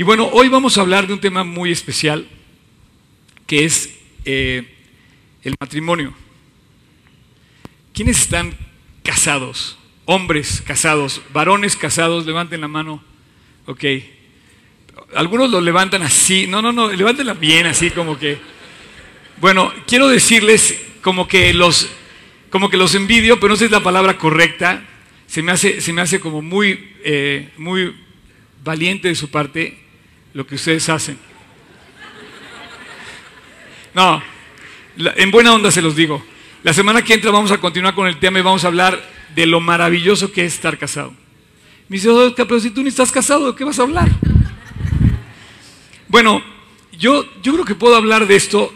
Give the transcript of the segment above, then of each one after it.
Y bueno, hoy vamos a hablar de un tema muy especial, que es eh, el matrimonio. ¿Quiénes están casados? Hombres casados, varones casados, levanten la mano. Ok. Algunos lo levantan así. No, no, no, levántenla bien, así como que. Bueno, quiero decirles como que los, como que los envidio, pero no sé si es la palabra correcta. Se me hace, se me hace como muy, eh, muy valiente de su parte lo que ustedes hacen. No, en buena onda se los digo. La semana que entra vamos a continuar con el tema y vamos a hablar de lo maravilloso que es estar casado. Me dice, pero si tú ni estás casado, ¿de qué vas a hablar? Bueno, yo, yo creo que puedo hablar de esto.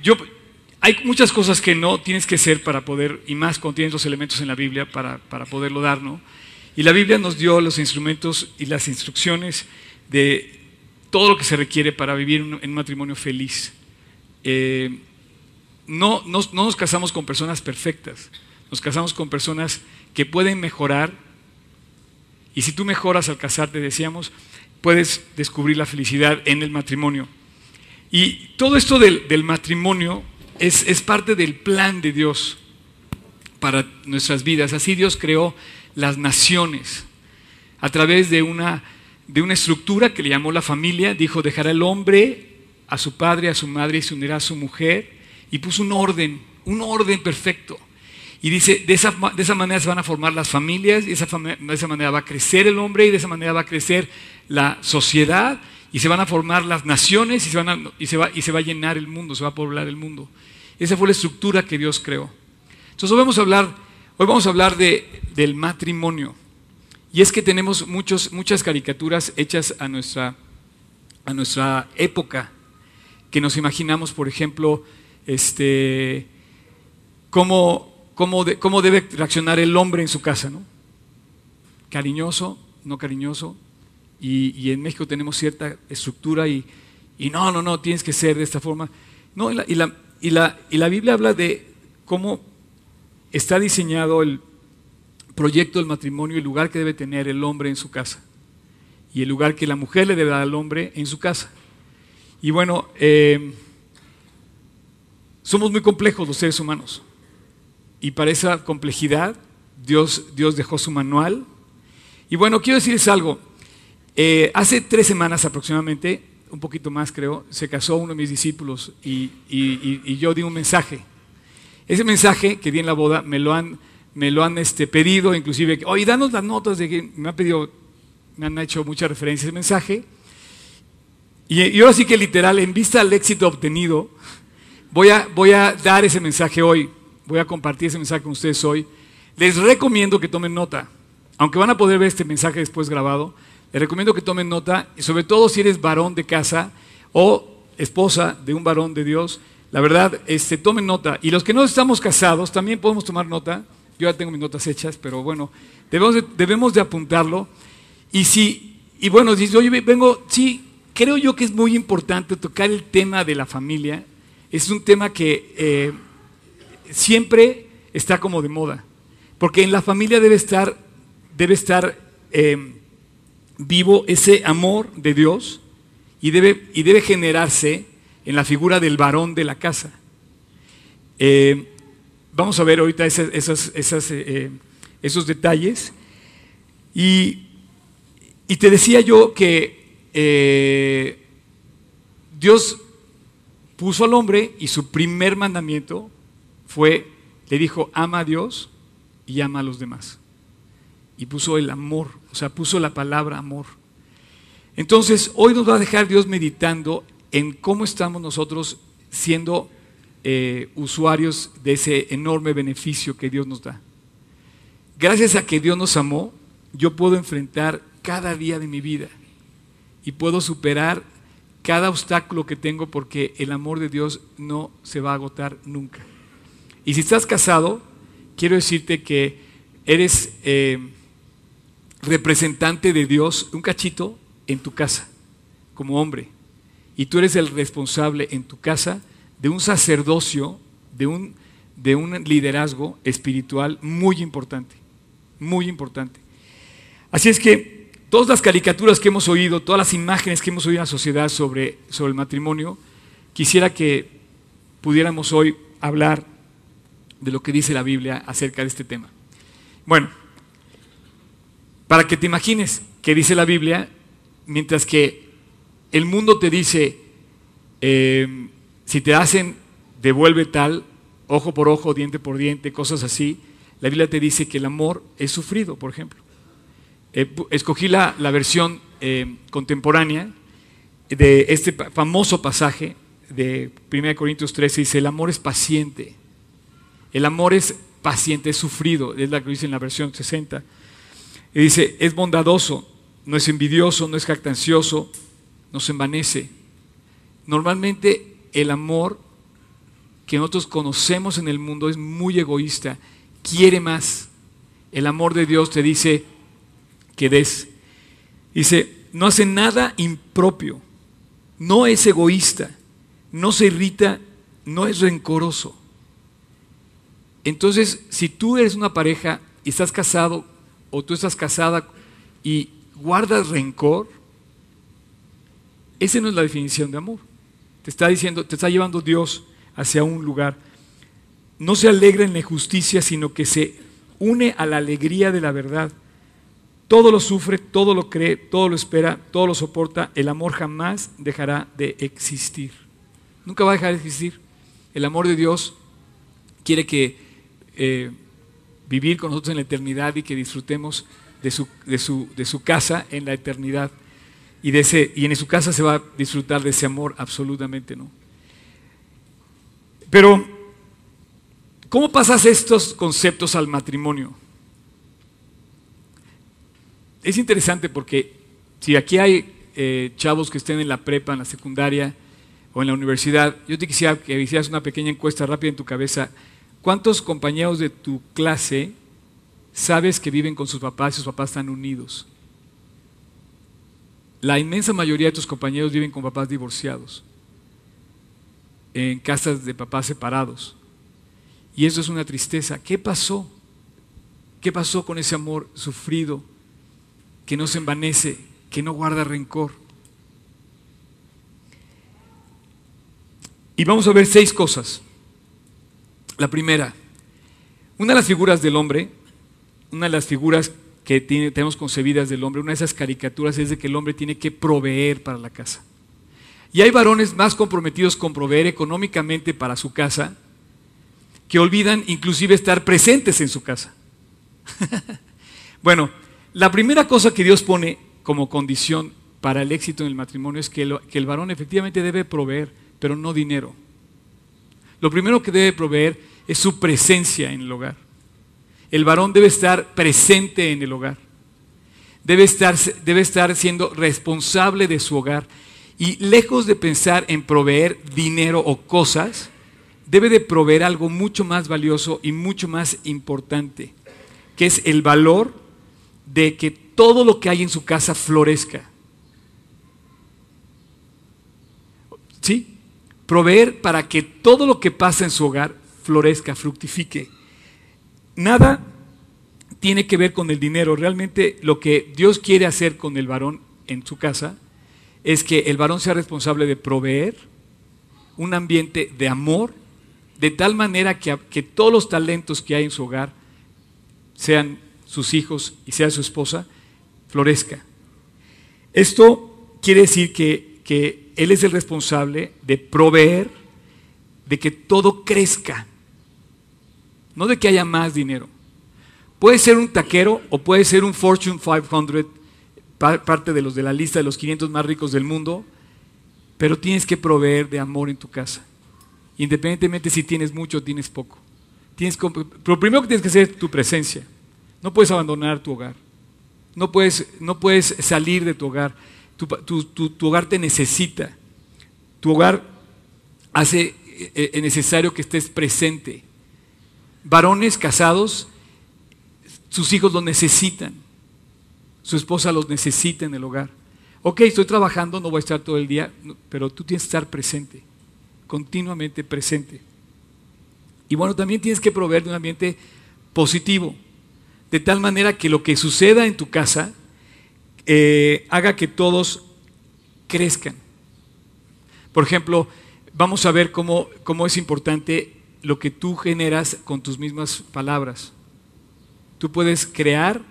Yo, hay muchas cosas que no tienes que ser para poder, y más cuando los elementos en la Biblia para, para poderlo dar, ¿no? Y la Biblia nos dio los instrumentos y las instrucciones de todo lo que se requiere para vivir en un matrimonio feliz. Eh, no, no, nos casamos con personas perfectas, nos casamos con personas que pueden mejorar. Y si tú mejoras al casarte, decíamos, puedes descubrir la felicidad en el matrimonio. Y todo esto del, matrimonio es, parte del plan de Dios para nuestras vidas. Así Dios creó las naciones a través de una, de una estructura que le llamó la familia. Dijo, dejará el hombre a su padre, a su madre y se unirá a su mujer y puso un orden, un orden perfecto. Y dice, de esa, de esa manera se van a formar las familias, y esa, de esa manera va a crecer el hombre, y de esa manera va a crecer la sociedad, y se van a formar las naciones, y se, van y se, va, y se va a llenar el mundo, se va a poblar el mundo. Esa fue la estructura que Dios creó. Entonces hoy vamos a hablar, hoy vamos a hablar de, del matrimonio. Y es que tenemos muchos, muchas caricaturas hechas a nuestra, a nuestra época, que nos imaginamos, por ejemplo, este, cómo, cómo, cómo debe reaccionar el hombre en su casa, ¿no? Cariñoso, no cariñoso. Y, en México tenemos cierta estructura y, y, no, no, no, tienes que ser de esta forma. No, y la, y la, y la, y la Biblia habla de cómo está diseñado el proyecto del matrimonio, el lugar que debe tener el hombre en su casa y el lugar que la mujer le debe dar al hombre en su casa. Y bueno, eh, somos muy complejos los seres humanos. Y para esa complejidad, Dios, Dios dejó su manual. Y bueno, quiero decirles algo. Eh, hace tres semanas aproximadamente, un poquito más creo, se casó uno de mis discípulos y, yo di un mensaje. Ese mensaje que di en la boda me lo han, me lo han este, pedido, inclusive, oye, danos las notas de que me ha pedido, me han hecho mucha referencia a ese mensaje. Y, y ahora sí que literal, en vista al éxito obtenido, Voy a, voy a dar ese mensaje hoy, voy a compartir ese mensaje con ustedes hoy. Les recomiendo que tomen nota, aunque van a poder ver este mensaje después grabado, les recomiendo que tomen nota, y sobre todo si eres varón de casa o esposa de un varón de Dios, la verdad, este, tomen nota. Y los que no estamos casados, también podemos tomar nota. Yo ya tengo mis notas hechas, pero bueno, debemos de, debemos de apuntarlo. Y si, y bueno, dice, oye, vengo, sí, creo yo que es muy importante tocar el tema de la familia es un tema que eh, siempre está como de moda, porque en la familia debe estar, debe estar em, vivo ese amor de Dios y debe, y debe generarse en la figura del varón de la casa. Em, vamos a ver ahorita esas, eh, esos detalles. Y, y, te decía yo que eh, Dios puso al hombre y su primer mandamiento fue, le dijo, ama a Dios y ama a los demás. Y puso el amor, o sea, puso la palabra amor. Entonces, hoy nos va a dejar Dios meditando en cómo estamos nosotros siendo eh, usuarios de ese enorme beneficio que Dios nos da. Gracias a que Dios nos amó, yo puedo enfrentar cada día de mi vida y puedo superar cada obstáculo que tengo porque el amor de Dios no se va a agotar nunca. Y si estás casado, quiero decirte que eres eh, representante de Dios, un cachito, en tu casa, como hombre. Y tú eres el responsable en tu casa de un sacerdocio, de un, de un liderazgo espiritual muy importante, muy importante. Así es que todas las caricaturas que hemos oído, todas las imágenes que hemos oído en la sociedad sobre, sobre el matrimonio, quisiera que pudiéramos hoy hablar de lo que dice la Biblia acerca de este tema. Bueno, para que te imagines qué dice la Biblia, mientras que el mundo te dice, eh, si te hacen, devuelve tal, ojo por ojo, diente por diente, cosas así, la Biblia te dice que el amor es sufrido, por ejemplo. Eh, escogí la, versión eh, contemporánea de este famoso pasaje de 1 Corintios 13, dice, el amor es paciente. El amor es paciente, es sufrido, es la que dice en la versión 60. Y dice, es bondadoso, no es envidioso, no es jactancioso, no se envanece. Normalmente el amor que nosotros conocemos en el mundo es muy egoísta, quiere más. El amor de Dios te dice que des. Dice, no hace nada impropio, no es egoísta, no se irrita, no es rencoroso. Entonces, si tú eres una pareja y estás casado o tú estás casada y guardas rencor, esa no es la definición de amor. Te está diciendo, te está llevando Dios hacia un lugar. No se alegra en la injusticia, sino que se une a la alegría de la verdad. Todo lo sufre, todo lo cree, todo lo espera, todo lo soporta. El amor jamás dejará de existir. Nunca va a dejar de existir. El amor de Dios quiere que eh, vivir con nosotros en la eternidad y que disfrutemos de su, de su, de su casa en la eternidad. Y, ese, y en su casa se va a disfrutar de ese amor absolutamente, ¿no? Pero, ¿cómo pasas estos conceptos al matrimonio? Es interesante porque si aquí hay eh, chavos que estén en la prepa, en la secundaria o en la universidad, yo te quisiera que hicieras una pequeña encuesta rápida en tu cabeza. ¿Cuántos compañeros de tu clase sabes que viven con sus papás y sus papás están unidos? La inmensa mayoría de tus compañeros viven con papás divorciados, en casas de papás separados. Y eso es una tristeza. ¿Qué pasó? ¿Qué pasó con ese amor sufrido que no se envanece, que no guarda rencor? Y vamos a ver seis cosas. La primera, una de las figuras del hombre, una de las figuras que tenemos concebidas del hombre, una de esas caricaturas es de que el hombre tiene que proveer para la casa. Y hay varones más comprometidos con proveer económicamente para su casa que olvidan inclusive estar presentes en su casa. bueno, la primera cosa que Dios pone como condición para el éxito en el matrimonio es que el varón efectivamente debe proveer, pero no dinero. Lo primero que debe proveer es su presencia en el hogar. El varón debe estar presente en el hogar. Debe estar, debe estar siendo responsable de su hogar. Y lejos de pensar en proveer dinero o cosas, debe de proveer algo mucho más valioso y mucho más importante, que es el valor de que todo lo que hay en su casa florezca. ¿Sí? Proveer para que todo lo que pasa en su hogar florezca, fructifique. Nada tiene que ver con el dinero. Realmente lo que Dios quiere hacer con el varón en su casa es que el varón sea responsable de proveer un ambiente de amor, de tal manera que, que todos los talentos que hay en su hogar, sean sus hijos y sea su esposa, florezca. Esto quiere decir que, que él es el responsable de proveer, de que todo crezca, no de que haya más dinero. Puede ser un taquero o puede ser un Fortune 500, parte de los de la lista de los 500 más ricos del mundo, pero tienes que proveer de amor en tu casa, independientemente si tienes mucho o tienes poco. Tienes, lo primero que tienes que hacer es tu presencia. No puedes abandonar tu hogar. No puedes, no puedes salir de tu hogar. Tu, hogar te necesita. Tu hogar hace eh, eh, necesario que estés presente. Varones casados, sus hijos lo necesitan. Su esposa los necesita en el hogar. Ok, estoy trabajando, no voy a estar todo el día, pero tú tienes que estar presente, continuamente presente. Y bueno, también tienes que proveer de un ambiente positivo, de tal manera que lo que suceda en tu casa eh, haga que todos crezcan. Por ejemplo, vamos a ver cómo, cómo es importante lo que tú generas con tus mismas palabras. Tú puedes crear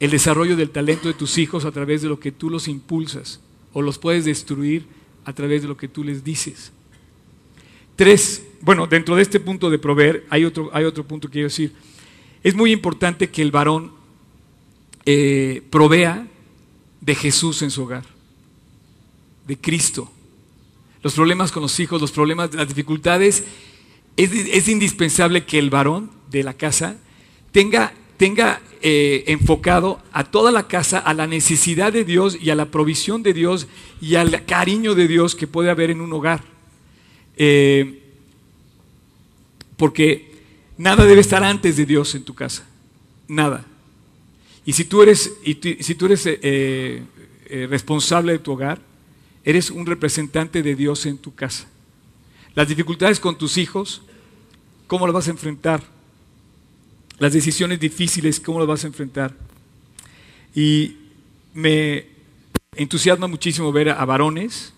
el desarrollo del talento de tus hijos a través de lo que tú los impulsas o los puedes destruir a través de lo que tú les dices. Tres, bueno, dentro de este punto de proveer, hay otro, hay otro punto que quiero decir. Es muy importante que el varón eh, provea de Jesús en su hogar, de Cristo. Los problemas con los hijos, los problemas, las dificultades, es, indispensable que el varón de la casa tenga, tenga eh, enfocado a toda la casa, a la necesidad de Dios y a la provisión de Dios y al cariño de Dios que puede haber en un hogar. Eh, porque nada debe estar antes de Dios en tu casa. Nada. Y si tú eres, y si tú eres eh, responsable de tu hogar, eres un representante de Dios en tu casa. Las dificultades con tus hijos, ¿cómo las vas a enfrentar? las decisiones difíciles, cómo las vas a enfrentar. Y me entusiasma muchísimo ver a, varones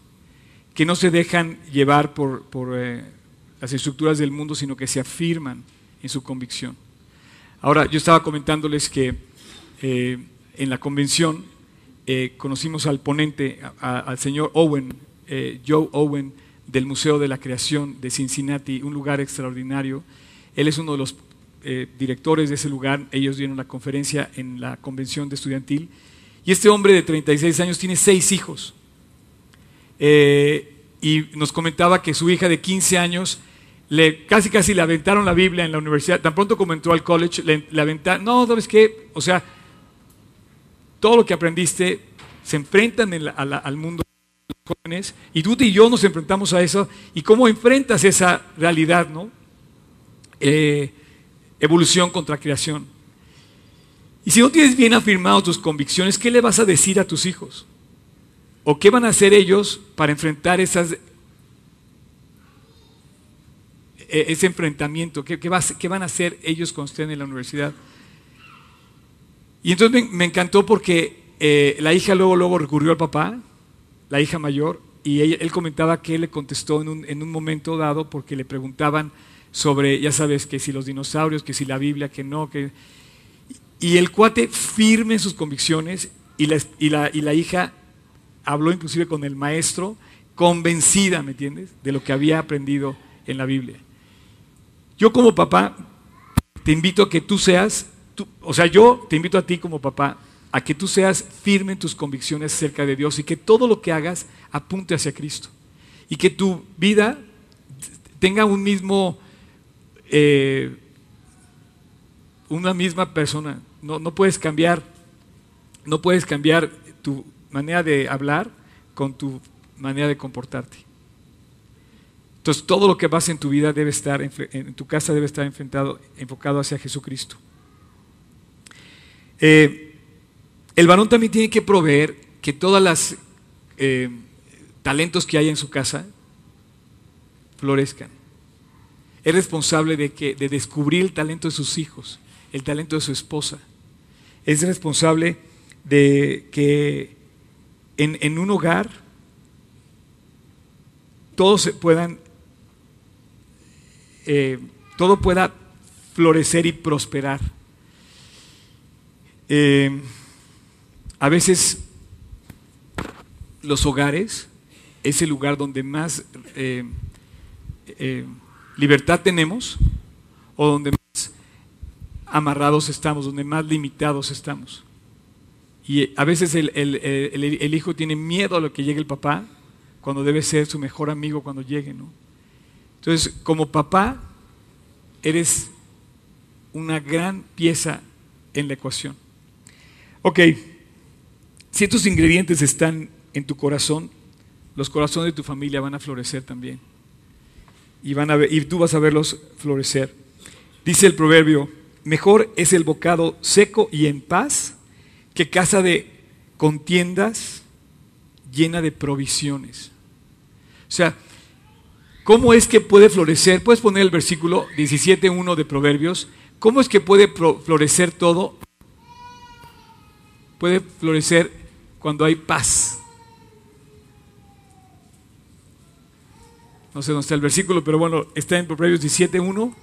que no se dejan llevar por, eh, las estructuras del mundo, sino que se afirman en su convicción. Ahora, yo estaba comentándoles que eh, en la convención eh, conocimos al ponente, al señor Owen, Joe Owen, del Museo de la Creación de Cincinnati, un lugar extraordinario. Él es uno de los eh, directores de ese lugar, ellos dieron la conferencia en la convención de estudiantil, y este hombre de 36 años tiene seis hijos. Eh, y nos comentaba que su hija de 15 años le, casi casi le aventaron la Biblia en la universidad, tan pronto como entró al college, le, aventaron, no, ¿sabes qué? O sea, todo lo que aprendiste se enfrentan al mundo de los jóvenes, y tú y yo nos enfrentamos a eso, y cómo enfrentas esa realidad, ¿no? Eh, evolución contra creación. Y si no tienes bien afirmado tus convicciones, ¿qué le vas a decir a tus hijos? ¿O qué van a hacer ellos para enfrentar e, ese enfrentamiento? ¿Qué, van a hacer ellos cuando estén en la universidad? Y entonces me, encantó porque eh, la hija luego, luego recurrió al papá, la hija mayor, y él comentaba que él le contestó en un, en un momento dado porque le preguntaban, sobre, ya sabes, que si los dinosaurios, que si la Biblia, que no, que... Y el cuate firme en sus convicciones y la, y la hija habló inclusive con el maestro, convencida, ¿me entiendes?, de lo que había aprendido en la Biblia. Yo como papá te invito a que tú seas, o sea, yo te invito a ti como papá a que tú seas firme en tus convicciones acerca de Dios y que todo lo que hagas apunte hacia Cristo. Y que tu vida tenga un mismo eh, una misma persona. No, no puedes cambiar, no puedes cambiar tu manera de hablar con tu manera de comportarte. Entonces todo lo que pasa en tu vida debe estar, en tu casa debe estar enfrentado, enfocado hacia Jesucristo. Eh, el varón también tiene que proveer que todas las eh, talentos que hay en su casa florezcan es responsable de, que, de descubrir el talento de sus hijos, el talento de su esposa. Es responsable de que en, un hogar todos puedan, eh, todo pueda florecer y prosperar. Eh, a veces los hogares es el lugar donde más eh, libertad tenemos o donde más amarrados estamos, donde más limitados estamos. Y a veces el, hijo tiene miedo a lo que llegue el papá cuando debe ser su mejor amigo cuando llegue, ¿no? Entonces, como papá, eres una gran pieza en la ecuación. Ok, si estos ingredientes están en tu corazón, los corazones de tu familia van a florecer también y, van a ver, y tú vas a verlos florecer. Dice el proverbio, mejor es el bocado seco y en paz que casa de contiendas llena de provisiones. O sea, ¿cómo es que puede florecer? Puedes poner el versículo 17.1 de Proverbios. ¿Cómo es que puede florecer todo? Puede florecer cuando hay paz. No sé dónde está el versículo, pero bueno, está en Proverbios 17.1.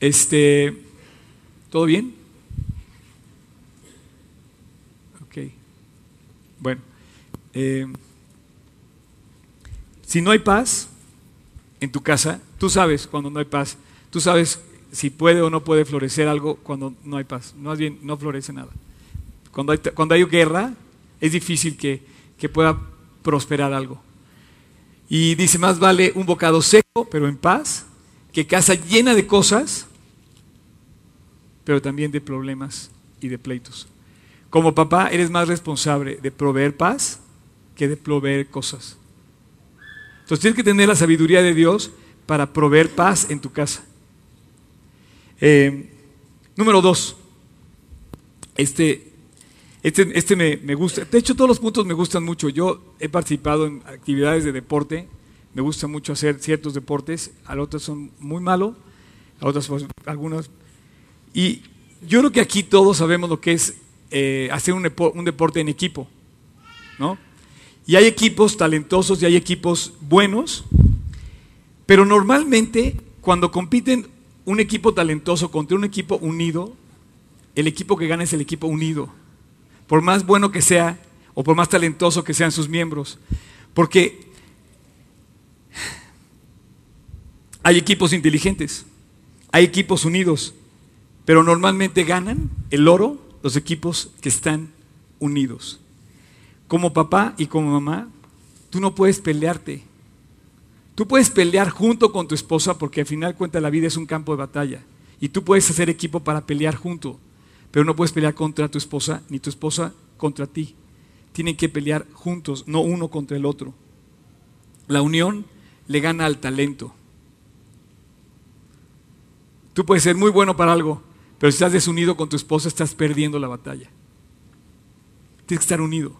Este, ¿todo bien? Ok. Bueno, eh, si no hay paz en tu casa, tú sabes cuando no hay paz. Tú sabes si puede o no puede florecer algo cuando no hay paz. Más bien, no florece nada. Cuando hay, cuando hay guerra, es difícil que, que pueda prosperar algo. Y dice, más vale un bocado seco, pero en paz, que casa llena de cosas, pero también de problemas y de pleitos. Como papá, eres más responsable de proveer paz que de proveer cosas. Entonces tienes que tener la sabiduría de Dios para proveer paz en tu casa. Eh, número dos, este, este, este me, gusta. De hecho, todos los puntos me gustan mucho. Yo he participado en actividades de deporte. Me gusta mucho hacer ciertos deportes. A otros son muy malos, a otras algunos. Y yo creo que aquí todos sabemos lo que es eh, hacer un, un, deporte en equipo, ¿no? Y hay equipos talentosos y hay equipos buenos, pero normalmente cuando compiten un equipo talentoso contra un equipo unido, el equipo que gana es el equipo unido por más bueno que sea o por más talentoso que sean sus miembros. Porque hay equipos inteligentes, hay equipos unidos, pero normalmente ganan el oro los equipos que están unidos. Como papá y como mamá, tú no puedes pelearte. Tú puedes pelear junto con tu esposa porque al final cuenta la vida es un campo de batalla. Y tú puedes hacer equipo para pelear junto. Pero no puedes pelear contra tu esposa, ni tu esposa contra ti. Tienen que pelear juntos, no uno contra el otro. La unión le gana al talento. Tú puedes ser muy bueno para algo, pero si estás desunido con tu esposa, estás perdiendo la batalla. Tienes que estar unido.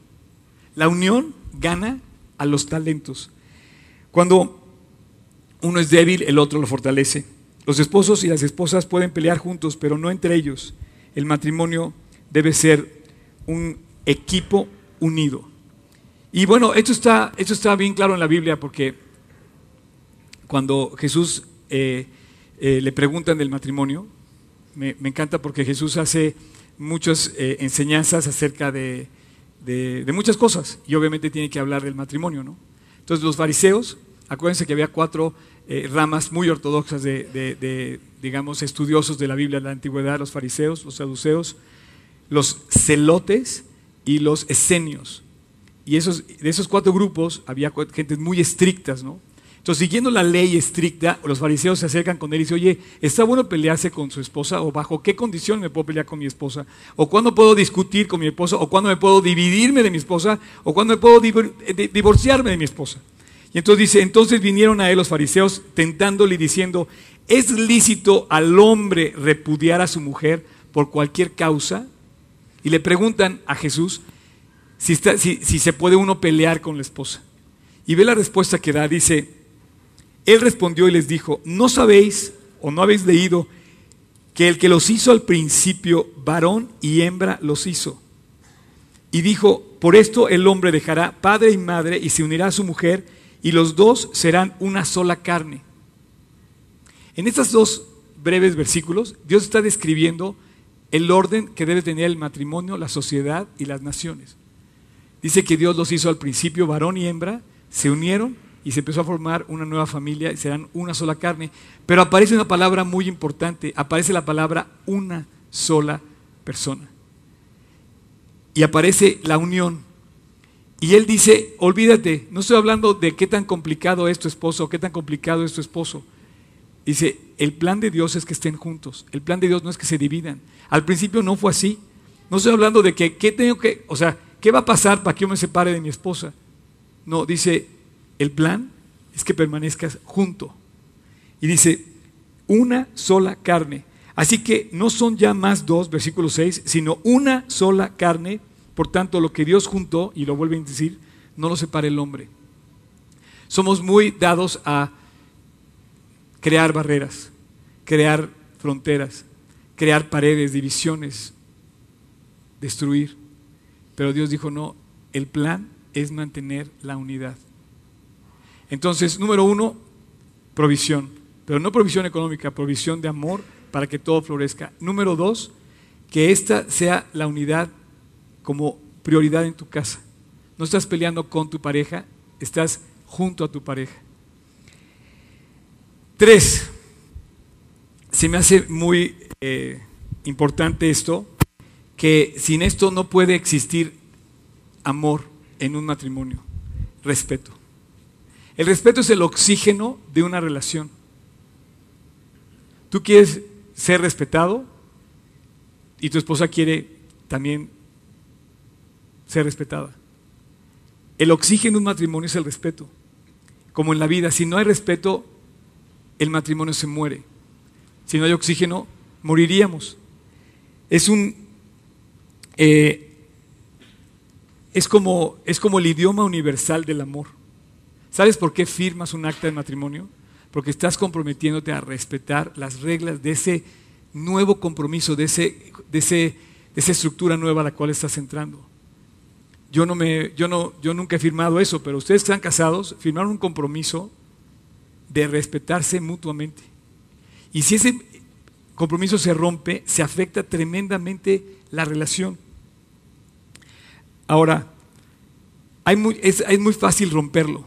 La unión gana a los talentos. Cuando uno es débil, el otro lo fortalece. Los esposos y las esposas pueden pelear juntos, pero no entre ellos el matrimonio debe ser un equipo unido. Y bueno, esto está, esto está bien claro en la Biblia porque cuando Jesús eh, eh, le preguntan del matrimonio, me, encanta porque Jesús hace muchas eh, enseñanzas acerca de, muchas cosas y obviamente tiene que hablar del matrimonio, ¿no? Entonces los fariseos, acuérdense que había cuatro ramas muy ortodoxas de, digamos, estudiosos de la Biblia de la antigüedad, los fariseos, los saduceos, los celotes y los esenios. Y esos, de esos cuatro grupos había gente muy estrictas, ¿no? Entonces, siguiendo la ley estricta, los fariseos se acercan con él y dicen, oye, ¿está bueno pelearse con su esposa? ¿O bajo qué condición me puedo pelear con mi esposa? ¿O cuándo puedo discutir con mi esposa? ¿O cuándo me puedo dividirme de mi esposa? ¿O cuándo me puedo divorciarme de mi esposa? Y entonces dice, entonces vinieron a él los fariseos tentándole y diciendo, ¿Es lícito al hombre repudiar a su mujer por cualquier causa? Y le preguntan a Jesús si, se puede uno pelear con la esposa. Y ve la respuesta que da. Dice, él respondió y les dijo, ¿no sabéis o no habéis leído que el que los hizo al principio, varón y hembra los hizo? Y dijo, por esto el hombre dejará padre y madre y se unirá a su mujer y los dos serán una sola carne. En estos dos breves versículos, Dios está describiendo el orden que debe tener el matrimonio, la sociedad y las naciones. Dice que Dios los hizo al principio, varón y hembra, se unieron y se empezó a formar una nueva familia y serán una sola carne. Pero aparece una palabra muy importante, aparece la palabra una sola persona. Y aparece la unión. Y él dice, olvídate, no estoy hablando de qué tan complicado es tu esposo qué tan complicado es tu esposo. Dice, el plan de Dios es que estén juntos. El plan de Dios no es que se dividan. Al principio no fue así. No estoy hablando de que, ¿qué tengo que, o sea, qué va a pasar para que yo me separe de mi esposa? No, dice, el plan es que permanezcas junto. Y dice, una sola carne. Así que no son ya más dos, versículo 6, sino una sola carne. Por tanto, lo que Dios juntó, y lo vuelve a decir, no lo separe el hombre. Somos muy dados a crear barreras, crear fronteras, crear paredes, divisiones. destruir. Pero Dios dijo, no, el plan es mantener la unidad. Entonces, número uno, provisión. Pero no provisión económica, provisión de amor para que todo florezca. Número dos, que esta sea la unidad como prioridad en tu casa. No estás peleando con tu pareja, estás junto a tu pareja. Tres, se me hace muy eh, importante esto, que sin esto no puede existir amor en un matrimonio, respeto. El respeto es el oxígeno de una relación. Tú quieres ser respetado y tu esposa quiere también ser respetada. El oxígeno de un matrimonio es el respeto. Como en la vida, si no hay respeto, el matrimonio se muere. Si no hay oxígeno, moriríamos. Es un. Eh, es, como, es como el idioma universal del amor. ¿Sabes por qué firmas un acta de matrimonio? Porque estás comprometiéndote a respetar las reglas de ese nuevo compromiso, de, ese, de, ese, de esa estructura nueva a la cual estás entrando. Yo, no me, yo, no, yo nunca he firmado eso, pero ustedes que están casados firmaron un compromiso de respetarse mutuamente. Y si ese compromiso se rompe, se afecta tremendamente la relación. Ahora, es, muy fácil romperlo.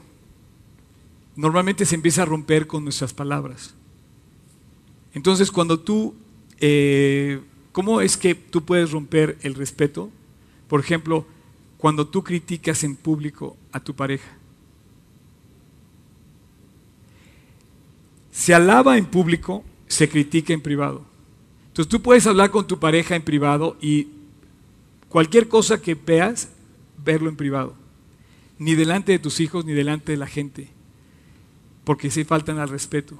Normalmente se empieza a romper con nuestras palabras. Entonces, cuando tú, eh, ¿cómo es que tú puedes romper el respeto? Por ejemplo, cuando tú criticas en público a tu pareja. Se alaba en público, se critica en privado. Entonces tú puedes hablar con tu pareja en privado y cualquier cosa que veas, verlo en privado. Ni delante de tus hijos, ni delante de la gente. Porque se faltan al respeto.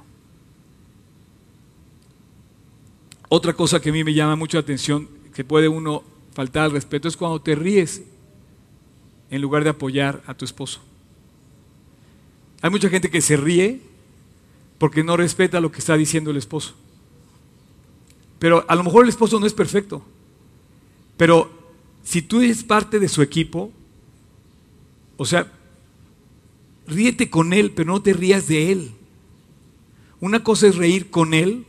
Otra cosa que a mí me llama mucho la atención, que puede uno faltar al respeto, es cuando te ríes en lugar de apoyar a tu esposo. Hay mucha gente que se ríe porque no respeta lo que está diciendo el esposo. Pero a lo mejor el esposo no es perfecto. Pero si tú eres parte de su equipo, o sea, ríete con él, pero no te rías de él. Una cosa es reír con él,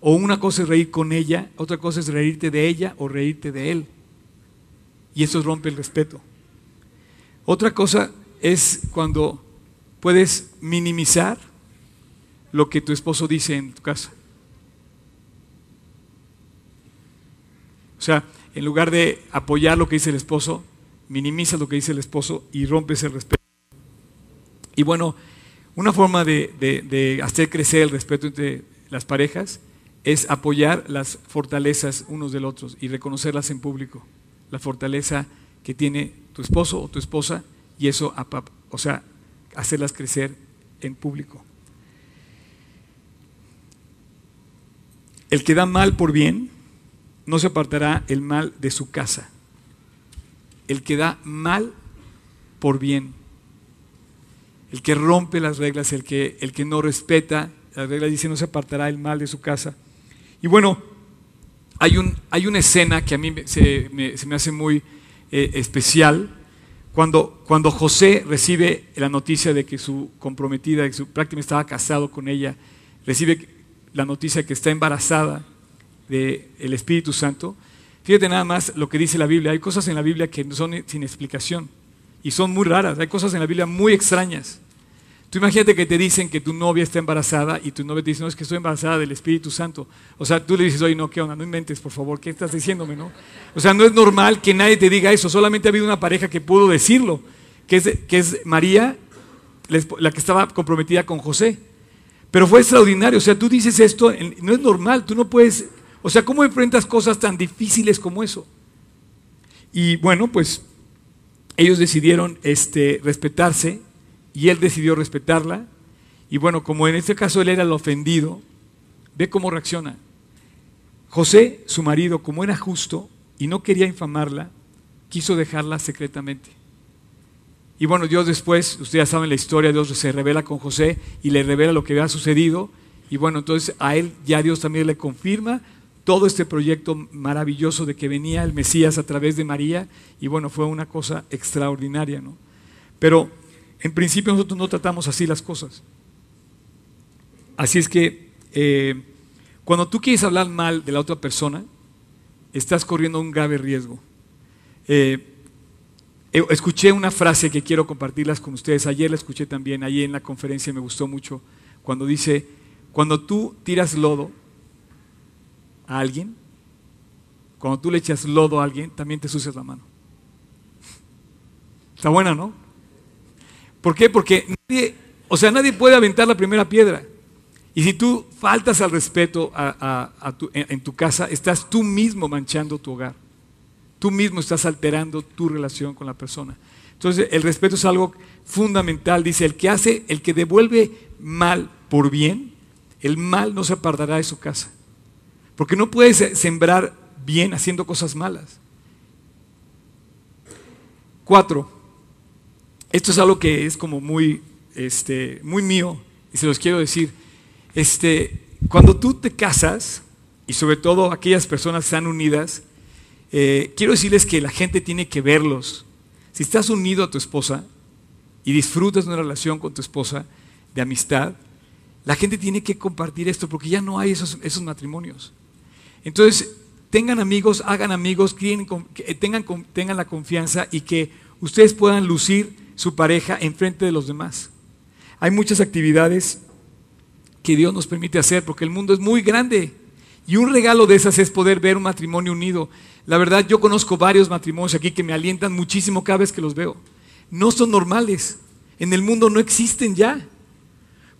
o una cosa es reír con ella, otra cosa es reírte de ella o reírte de él. Y eso rompe el respeto. Otra cosa es cuando puedes minimizar lo que tu esposo dice en tu casa. O sea, en lugar de apoyar lo que dice el esposo, minimiza lo que dice el esposo y rompes el respeto. Y bueno, una forma de, hacer crecer el respeto entre las parejas es apoyar las fortalezas unos del otro y reconocerlas en público. La fortaleza que tiene tu esposo o tu esposa y eso, o sea, hacerlas crecer en público. El que da mal por bien, no se apartará el mal de su casa. El que da mal por bien. El que rompe las reglas, el que, el que no respeta las reglas, dice no se apartará el mal de su casa. Y bueno, hay, un, hay una escena que a mí se me, hace muy eh, especial. Cuando, cuando José recibe la noticia de que su comprometida, que su, prácticamente estaba casado con ella, recibe la noticia que está embarazada del Espíritu Santo, fíjate nada más lo que dice la Biblia. Hay cosas en la Biblia que son sin explicación y son muy raras. Hay cosas en la Biblia muy extrañas. Tú imagínate que te dicen que tu novia está embarazada y tu novia te dice, no, es que estoy embarazada del Espíritu Santo. O sea, tú le dices, oye, no, ¿qué onda? No inventes, por favor, ¿qué estás diciéndome, no? O sea, no es normal que nadie te diga eso. Solamente ha habido una pareja que pudo decirlo, que es, que es María, la que estaba comprometida con José. Pero fue extraordinario. O sea, tú dices esto, no es normal, tú no puedes. O sea, ¿cómo enfrentas cosas tan difíciles como eso? Y bueno, pues ellos decidieron este, respetarse y él decidió respetarla. Y bueno, como en este caso él era el ofendido, ve cómo reacciona. José, su marido, como era justo y no quería infamarla, quiso dejarla secretamente. Y bueno, Dios después, ustedes ya saben la historia, Dios se revela con José y le revela lo que había sucedido. Y bueno, entonces a él ya Dios también le confirma todo este proyecto maravilloso de que venía el Mesías a través de María y bueno, fue una cosa extraordinaria, ¿no? Pero en principio nosotros no tratamos así las cosas. Así es que eh, cuando tú quieres hablar mal de la otra persona, estás corriendo un grave riesgo. Eh, eh, escuché una frase que quiero compartirlas con ustedes. Ayer la escuché también, ayer en la conferencia me gustó mucho, cuando dice, cuando tú tiras lodo a alguien, cuando tú le echas lodo a alguien, también te sucias la mano. Está buena, ¿no? ¿Por qué? Porque nadie, o sea, nadie puede aventar la primera piedra. Y si tú faltas al respeto en, tu casa, estás tú mismo manchando tu hogar. Tú mismo estás alterando tu relación con la persona. Entonces, el respeto es algo fundamental. Dice, el que hace, el que devuelve mal por bien, el mal no se apartará de su casa. Porque no puedes sembrar bien haciendo cosas malas. Cuatro, esto es algo que es como muy, este, muy mío y se los quiero decir. Este, cuando tú te casas, y sobre todo aquellas personas están unidas, eh, quiero decirles que la gente tiene que verlos. Si estás unido a tu esposa y disfrutas de una relación con tu esposa de amistad, la gente tiene que compartir esto porque ya no hay esos, esos matrimonios. Entonces, tengan amigos, hagan amigos, tengan, tengan la confianza y que ustedes puedan lucir su pareja enfrente de los demás. Hay muchas actividades que Dios nos permite hacer porque el mundo es muy grande y un regalo de esas es poder ver un matrimonio unido. La verdad, yo conozco varios matrimonios aquí que me alientan muchísimo cada vez que los veo. No son normales. En el mundo no existen ya.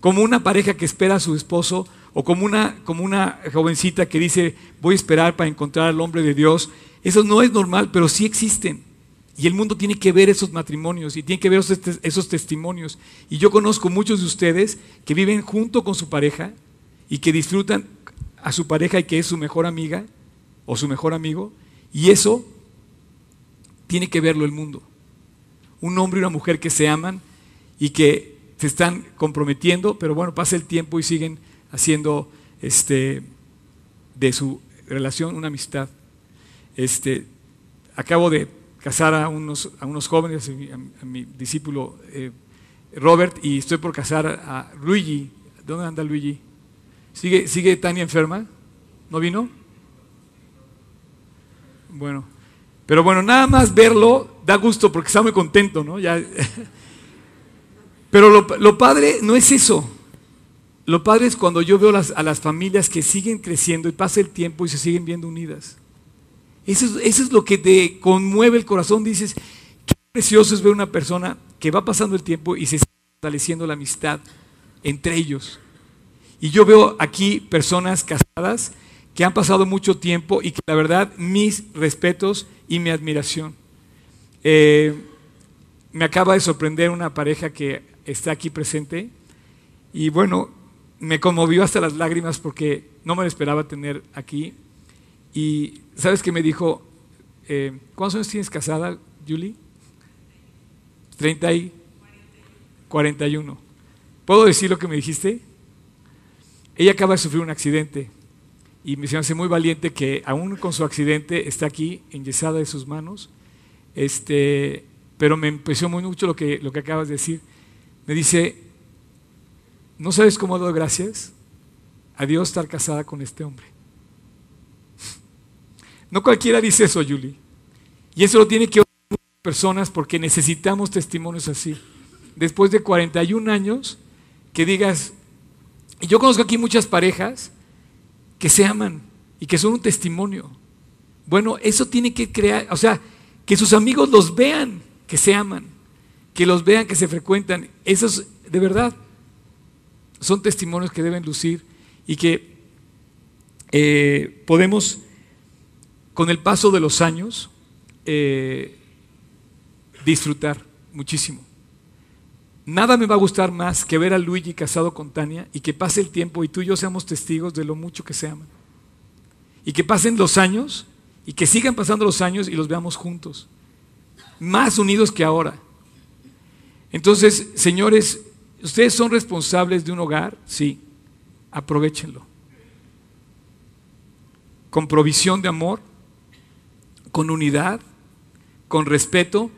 Como una pareja que espera a su esposo o como una, como una jovencita que dice, voy a esperar para encontrar al hombre de Dios. Eso no es normal, pero sí existen. Y el mundo tiene que ver esos matrimonios y tiene que ver esos, testimonios. Y yo conozco muchos de ustedes que viven junto con su pareja y que disfrutan a su pareja y que es su mejor amiga o su mejor amigo. Y eso tiene que verlo el mundo. Un hombre y una mujer que se aman y que se están comprometiendo, pero bueno, pasa el tiempo y siguen haciendo este, de su relación una amistad. Este, acabo de casar a unos, a unos jóvenes, a mi, discípulo eh, Robert, y estoy por casar a Luigi. ¿Dónde anda Luigi? ¿Sigue, ¿Sigue Tania enferma? ¿No vino? Bueno, pero bueno, nada más verlo da gusto porque está muy contento, ¿no? Ya. Pero lo, lo padre no es eso. Lo padre es cuando yo veo a las familias que siguen creciendo y pasa el tiempo y se siguen viendo unidas. Eso es, lo que te conmueve el corazón. Dices, qué precioso es ver una persona que va pasando el tiempo y se está fortaleciendo la amistad entre ellos. Y yo veo aquí personas casadas que han pasado mucho tiempo y que la verdad mis respetos y mi admiración. Eh, me acaba de sorprender una pareja que está aquí presente y bueno, me conmovió hasta las lágrimas porque no me lo esperaba tener aquí. Y ¿sabes qué me dijo? Eh, ¿Cuántos años tienes casada, Julie? 30 y 41. ¿Puedo decir lo que me dijiste? Ella acaba de sufrir un accidente y me hace muy valiente que aún con su accidente está aquí enyesada de sus manos. Este, pero me impresionó mucho lo que, lo que acabas de decir. Me dice, ¿no sabes cómo doy gracias a Dios estar casada con este hombre? No cualquiera dice eso, Julie. Y eso lo tiene que oír personas porque necesitamos testimonios así. Después de 41 años, que digas, y yo conozco aquí muchas parejas que se aman y que son un testimonio. Bueno, eso tiene que crear, o sea, que sus amigos los vean que se aman, que los vean que se frecuentan. Esos, de verdad, son testimonios que deben lucir y que eh, podemos, con el paso de los años, eh, disfrutar muchísimo. Nada me va a gustar más que ver a Luigi casado con Tania y que pase el tiempo y tú y yo seamos testigos de lo mucho que se aman. Y que pasen los años y que sigan pasando los años y los veamos juntos. Más unidos que ahora. Entonces, señores, ¿ustedes son responsables de un hogar? Sí. Aprovechenlo. con provisión de amor, con unidad, con respeto,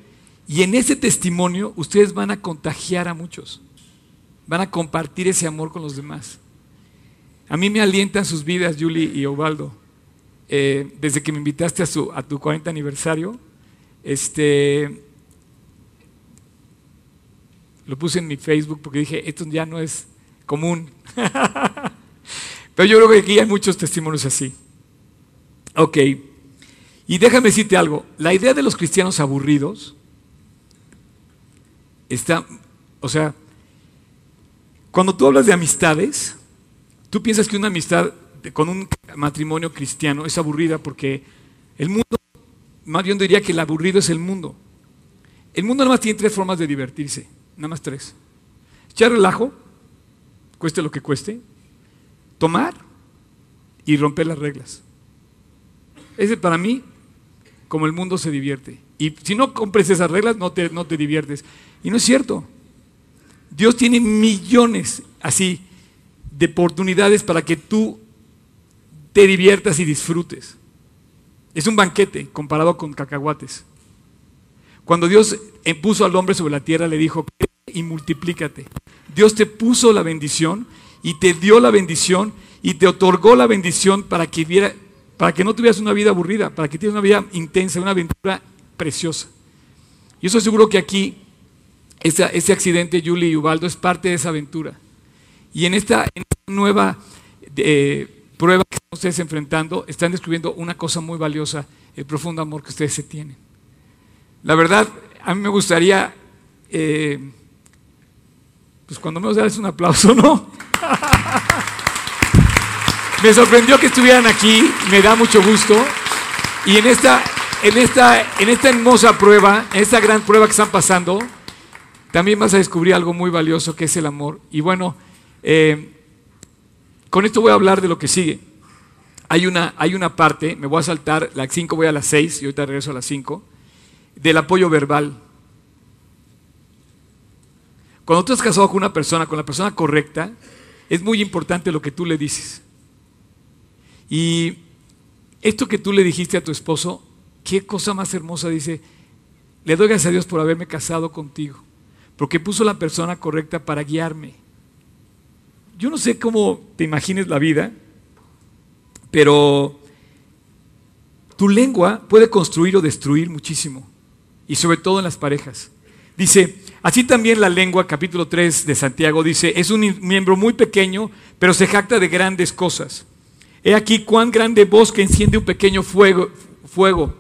y en ese testimonio ustedes van a contagiar a muchos, van a compartir ese amor con los demás. A mí me alientan sus vidas, Julie y Ovaldo. Eh, desde que me invitaste a, su, a tu 40 aniversario, este, lo puse en mi Facebook porque dije, esto ya no es común. Pero yo creo que aquí hay muchos testimonios así. Ok. Y déjame decirte algo. La idea de los cristianos aburridos está, o sea, cuando tú hablas de amistades, tú piensas que una amistad con un matrimonio cristiano es aburrida porque el mundo, más bien diría que el aburrido es el mundo. El mundo nada más tiene tres formas de divertirse. Nada más tres. Echar relajo, cueste lo que cueste, tomar y romper las reglas. Ese para mí, como el mundo se divierte. Y si no compres esas reglas, no te, no te diviertes. Y no es cierto. Dios tiene millones así de oportunidades para que tú te diviertas y disfrutes. Es un banquete comparado con cacahuates. Cuando Dios puso al hombre sobre la tierra, le dijo, y multiplícate. Dios te puso la bendición y te dio la bendición y te otorgó la bendición para que, viera, para que no tuvieras una vida aburrida, para que tuvieras una vida intensa, una aventura preciosa. Yo estoy seguro que aquí ese, accidente, Julie y Ubaldo, es parte de esa aventura. Y en esta, nueva eh, prueba que están ustedes enfrentando, están descubriendo una cosa muy valiosa, el profundo amor que ustedes se tienen. La verdad, a mí me gustaría, eh, pues cuando menos darles un aplauso, ¿no? me sorprendió que estuvieran aquí, me da mucho gusto. Y en esta, en esta, en esta hermosa prueba, en esta gran prueba que están pasando, también vas a descubrir algo muy valioso que es el amor. Y bueno, eh, con esto voy a hablar de lo que sigue. Hay una, hay una parte, me voy a saltar, la 5 voy a las 6 y ahorita regreso a las 5 del apoyo verbal. Cuando tú estás casado con una persona, con la persona correcta, es muy importante lo que tú le dices. Y esto que tú le dijiste a tu esposo, qué cosa más hermosa, dice, le doy gracias a Dios por haberme casado contigo, porque puso la persona correcta para guiarme. Yo no sé cómo te imagines la vida, pero tu lengua puede construir o destruir muchísimo y sobre todo en las parejas. Dice, así también la lengua, capítulo 3 de Santiago, dice, es un miembro muy pequeño, pero se jacta de grandes cosas. He aquí cuán grande bosque enciende un pequeño fuego.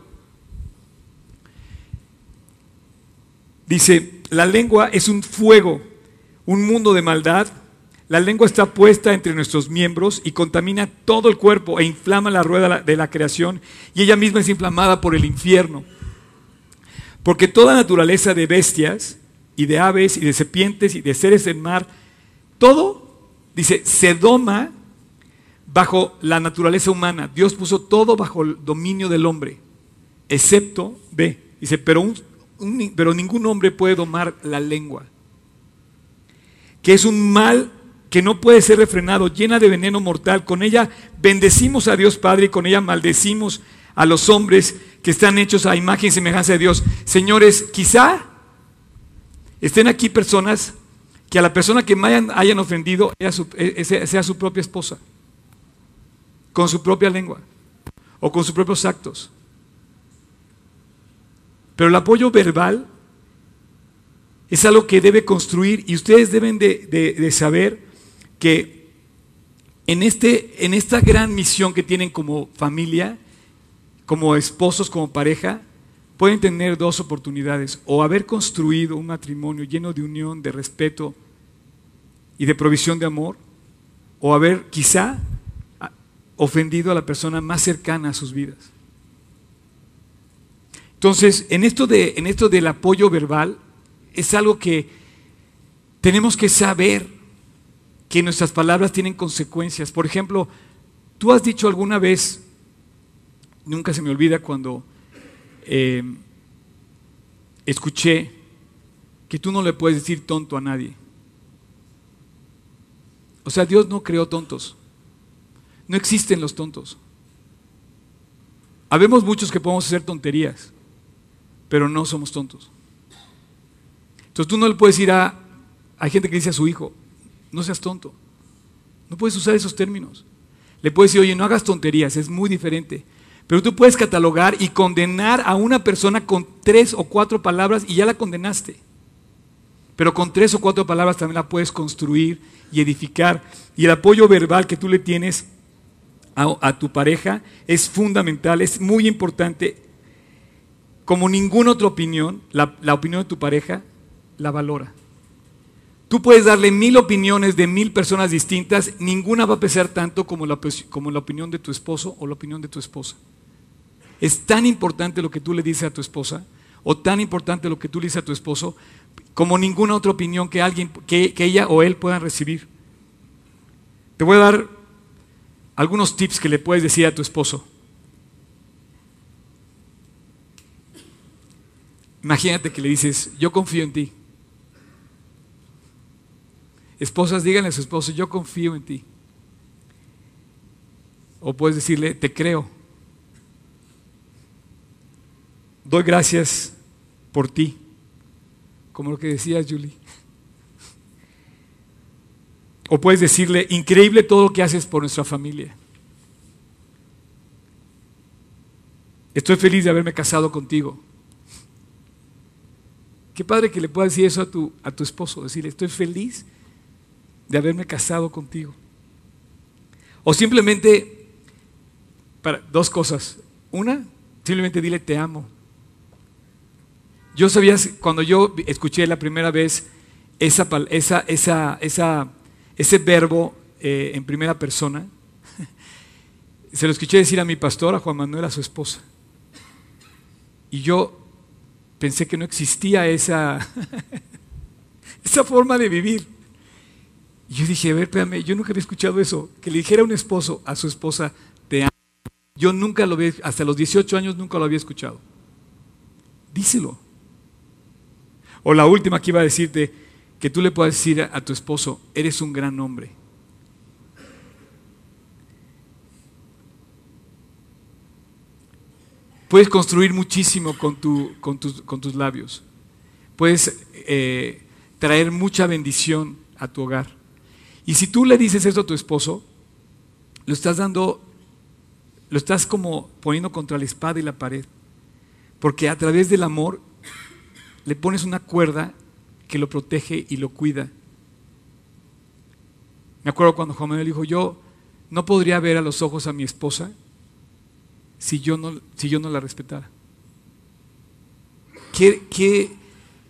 Dice, la lengua es un fuego, un mundo de maldad. La lengua está puesta entre nuestros miembros y contamina todo el cuerpo e inflama la rueda de la creación y ella misma es inflamada por el infierno. Porque toda naturaleza de bestias y de aves y de serpientes y de seres del mar, todo, dice, se doma bajo la naturaleza humana. Dios puso todo bajo el dominio del hombre, excepto, ve, dice, pero, pero ningún hombre puede domar la lengua, que es un mal que no puede ser refrenado, llena de veneno mortal. Con ella bendecimos a Dios Padre y con ella maldecimos a los hombres que están hechos a imagen y semejanza de Dios. Señores, quizá estén aquí personas que a la persona que me hayan, ofendido e, e, sea su propia esposa, con su propia lengua o con sus propios actos. Pero el apoyo verbal es algo que debe construir y ustedes deben de, saber que en, este, en esta gran misión que tienen como familia, como esposos, como pareja, pueden tener dos oportunidades, o haber construido un matrimonio lleno de unión, de respeto y de provisión de amor, o haber quizá ofendido a la persona más cercana a sus vidas. Entonces, en esto, de, en esto del apoyo verbal, es algo que tenemos que saber que nuestras palabras tienen consecuencias. Por ejemplo, tú has dicho alguna vez, nunca se me olvida cuando eh, escuché que tú no le puedes decir tonto a nadie. O sea, Dios no creó tontos. No existen los tontos. Habemos muchos que podemos hacer tonterías, pero no somos tontos. Entonces tú no le puedes ir a... Hay gente que dice a su hijo, no seas tonto. No puedes usar esos términos. Le puedes decir, oye, no hagas tonterías, es muy diferente. Pero tú puedes catalogar y condenar a una persona con tres o cuatro palabras y ya la condenaste. Pero con tres o cuatro palabras también la puedes construir y edificar. Y el apoyo verbal que tú le tienes a, tu pareja es fundamental, es muy importante. Como ninguna otra opinión, la, la opinión de tu pareja la valora. Tú puedes darle mil opiniones de mil personas distintas, ninguna va a pesar tanto como la, como la opinión de tu esposo o la opinión de tu esposa. Es tan importante lo que tú le dices a tu esposa o tan importante lo que tú le dices a tu esposo como ninguna otra opinión que alguien, que, ella o él puedan recibir. Te voy a dar algunos tips que le puedes decir a tu esposo. Imagínate que le dices, yo confío en ti. Esposas, díganle a su esposo, yo confío en ti. O puedes decirle, te creo. Doy gracias por ti. Como lo que decías, Julie. O puedes decirle, increíble todo lo que haces por nuestra familia. Estoy feliz de haberme casado contigo. Qué padre que le puedas decir eso a tu, a tu esposo, decirle, estoy feliz de haberme casado contigo. O simplemente, para, dos cosas. Una, simplemente dile, te amo. Yo sabía, cuando yo escuché la primera vez esa, esa, esa, esa ese verbo eh, en primera persona, se lo escuché decir a mi pastor, a Juan Manuel, a su esposa. Y yo pensé que no existía esa, esa forma de vivir. Y yo dije, a ver, espérame, yo nunca había escuchado eso, que le dijera un esposo a su esposa, te amo. Yo nunca lo había, hasta los 18 años nunca lo había escuchado. Díselo. O la última que iba a decirte, que tú le puedas decir a, tu esposo, eres un gran hombre. Puedes construir muchísimo con, tus, labios. Puedes eh, traer mucha bendición a tu hogar. Y si tú le dices eso a tu esposo, lo estás dando, lo estás como poniendo contra la espada y la pared. Porque a través del amor le pones una cuerda que lo protege y lo cuida. Me acuerdo cuando Juan Manuel dijo, yo no podría ver a los ojos a mi esposa si yo no, si yo no la respetara. Qué, qué,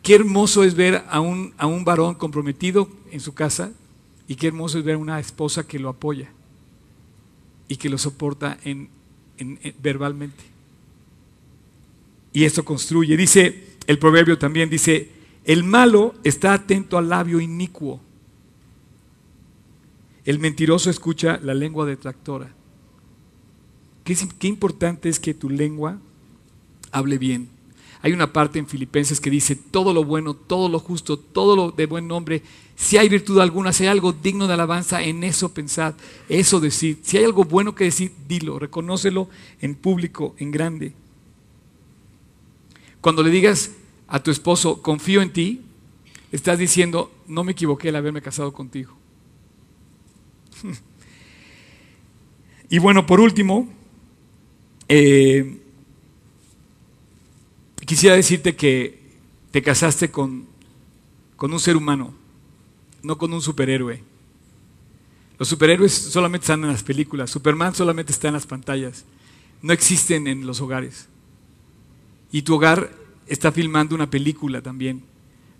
qué hermoso es ver a un, a un varón comprometido en su casa y qué hermoso es ver a una esposa que lo apoya y que lo soporta en, verbalmente. Y esto construye. Dice el proverbio también, dice, el malo está atento al labio inicuo. El mentiroso escucha la lengua detractora. Qué, importante es que tu lengua hable bien. Hay una parte en Filipenses que dice, todo lo bueno, todo lo justo, todo lo de buen nombre, si hay virtud alguna, si hay algo digno de alabanza, en eso pensad, eso decir. Si hay algo bueno que decir, dilo, reconócelo en público, en grande. Cuando le digas, a tu esposo, confío en ti, estás diciendo, no me equivoqué al haberme casado contigo. y bueno, por último, eh, quisiera decirte que te casaste con, con un ser humano, no con un superhéroe. Los superhéroes solamente están en las películas, Superman solamente está en las pantallas, no existen en los hogares. Y tu hogar está filmando una película también,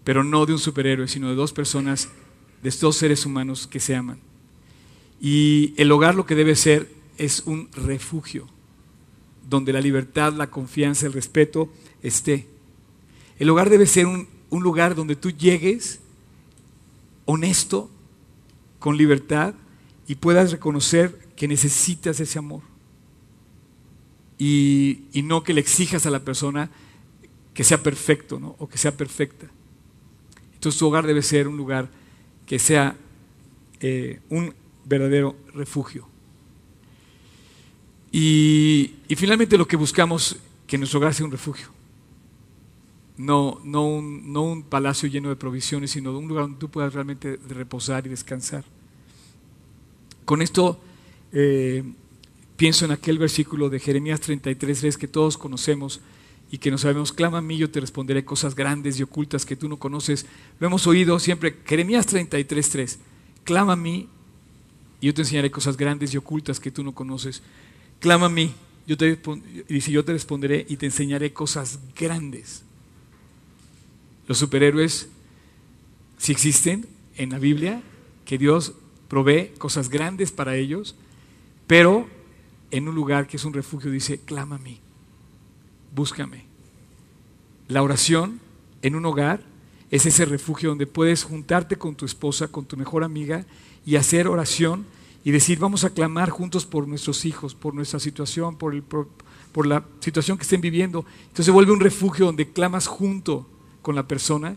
pero no de un superhéroe, sino de dos personas, de dos seres humanos que se aman. Y el hogar lo que debe ser es un refugio, donde la libertad, la confianza, el respeto esté. El hogar debe ser un, lugar donde tú llegues honesto, con libertad, y puedas reconocer que necesitas ese amor. Y no que le exijas a la persona que sea perfecto ¿no? o que sea perfecta. Entonces tu hogar debe ser un lugar que sea eh, un verdadero refugio. Y, finalmente lo que buscamos, que nuestro hogar sea un refugio. No, no, un, no un palacio lleno de provisiones, sino un lugar donde tú puedas realmente reposar y descansar. Con esto eh, pienso en aquel versículo de Jeremías 33, que todos conocemos y que no sabemos, clama a mí, yo te responderé cosas grandes y ocultas que tú no conoces. Lo hemos oído siempre, Jeremías 33.3, clama a mí y yo te enseñaré cosas grandes y ocultas que tú no conoces. Clama a mí, yo te, si yo te responderé y te enseñaré cosas grandes. Los superhéroes, si existen en la Biblia, que Dios provee cosas grandes para ellos, pero en un lugar que es un refugio dice, clama a mí, búscame. La oración en un hogar es ese refugio donde puedes juntarte con tu esposa, con tu mejor amiga y hacer oración y decir, vamos a clamar juntos por nuestros hijos, por nuestra situación, por, la situación que estén viviendo. Entonces se vuelve un refugio donde clamas junto con la persona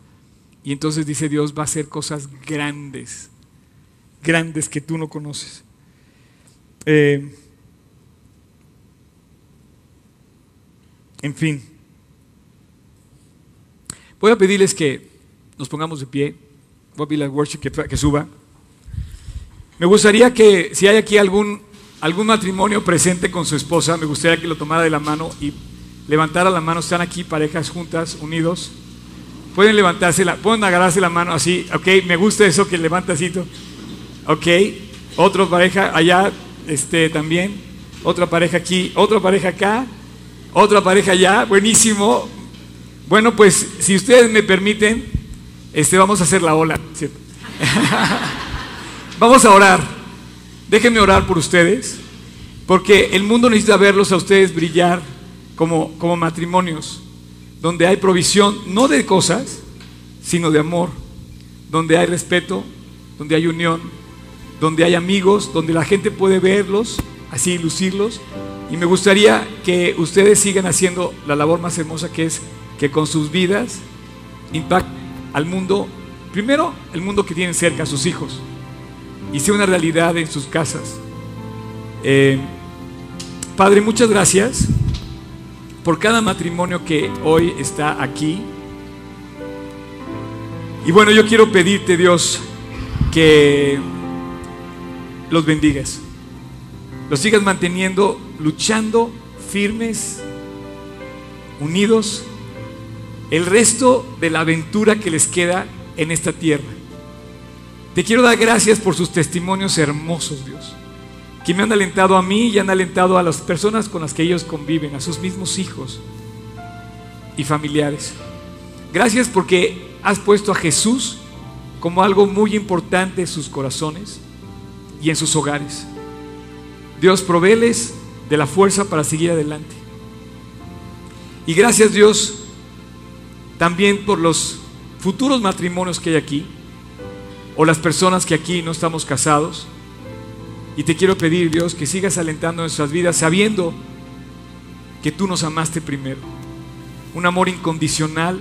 y entonces dice Dios va a hacer cosas grandes, grandes que tú no conoces. Eh, En fin, voy a pedirles que nos pongamos de pie. Voy a pedirle al worship que, suba. Me gustaría que, si hay aquí algún, algún matrimonio presente con su esposa, me gustaría que lo tomara de la mano y levantara la mano. Están aquí parejas juntas, unidos. Pueden levantarse, la, pueden agarrarse la mano así. Ok, me gusta eso que levanta así. Ok, otra pareja allá, este también. Otra pareja aquí, otra pareja acá. Otra pareja ya, buenísimo. Bueno, pues si ustedes me permiten, este, vamos a hacer la ola. vamos a orar. Déjenme orar por ustedes, porque el mundo necesita verlos a ustedes brillar como, como matrimonios, donde hay provisión, no de cosas, sino de amor, donde hay respeto, donde hay unión, donde hay amigos, donde la gente puede verlos, así lucirlos, y me gustaría que ustedes sigan haciendo la labor más hermosa que es que con sus vidas impacten al mundo, primero el mundo que tienen cerca, sus hijos, y sea una realidad en sus casas. Eh, Padre, muchas gracias por cada matrimonio que hoy está aquí. Y bueno, yo quiero pedirte, Dios, que los bendigas los sigas manteniendo, luchando, firmes, unidos, el resto de la aventura que les queda en esta tierra. Te quiero dar gracias por sus testimonios hermosos, Dios, que me han alentado a mí y han alentado a las personas con las que ellos conviven, a sus mismos hijos y familiares. Gracias porque has puesto a Jesús como algo muy importante en sus corazones y en sus hogares. Dios, proveles de la fuerza para seguir adelante. Y gracias Dios también por los futuros matrimonios que hay aquí, o las personas que aquí no estamos casados. Y te quiero pedir, Dios, que sigas alentando nuestras vidas sabiendo que tú nos amaste primero. Un amor incondicional,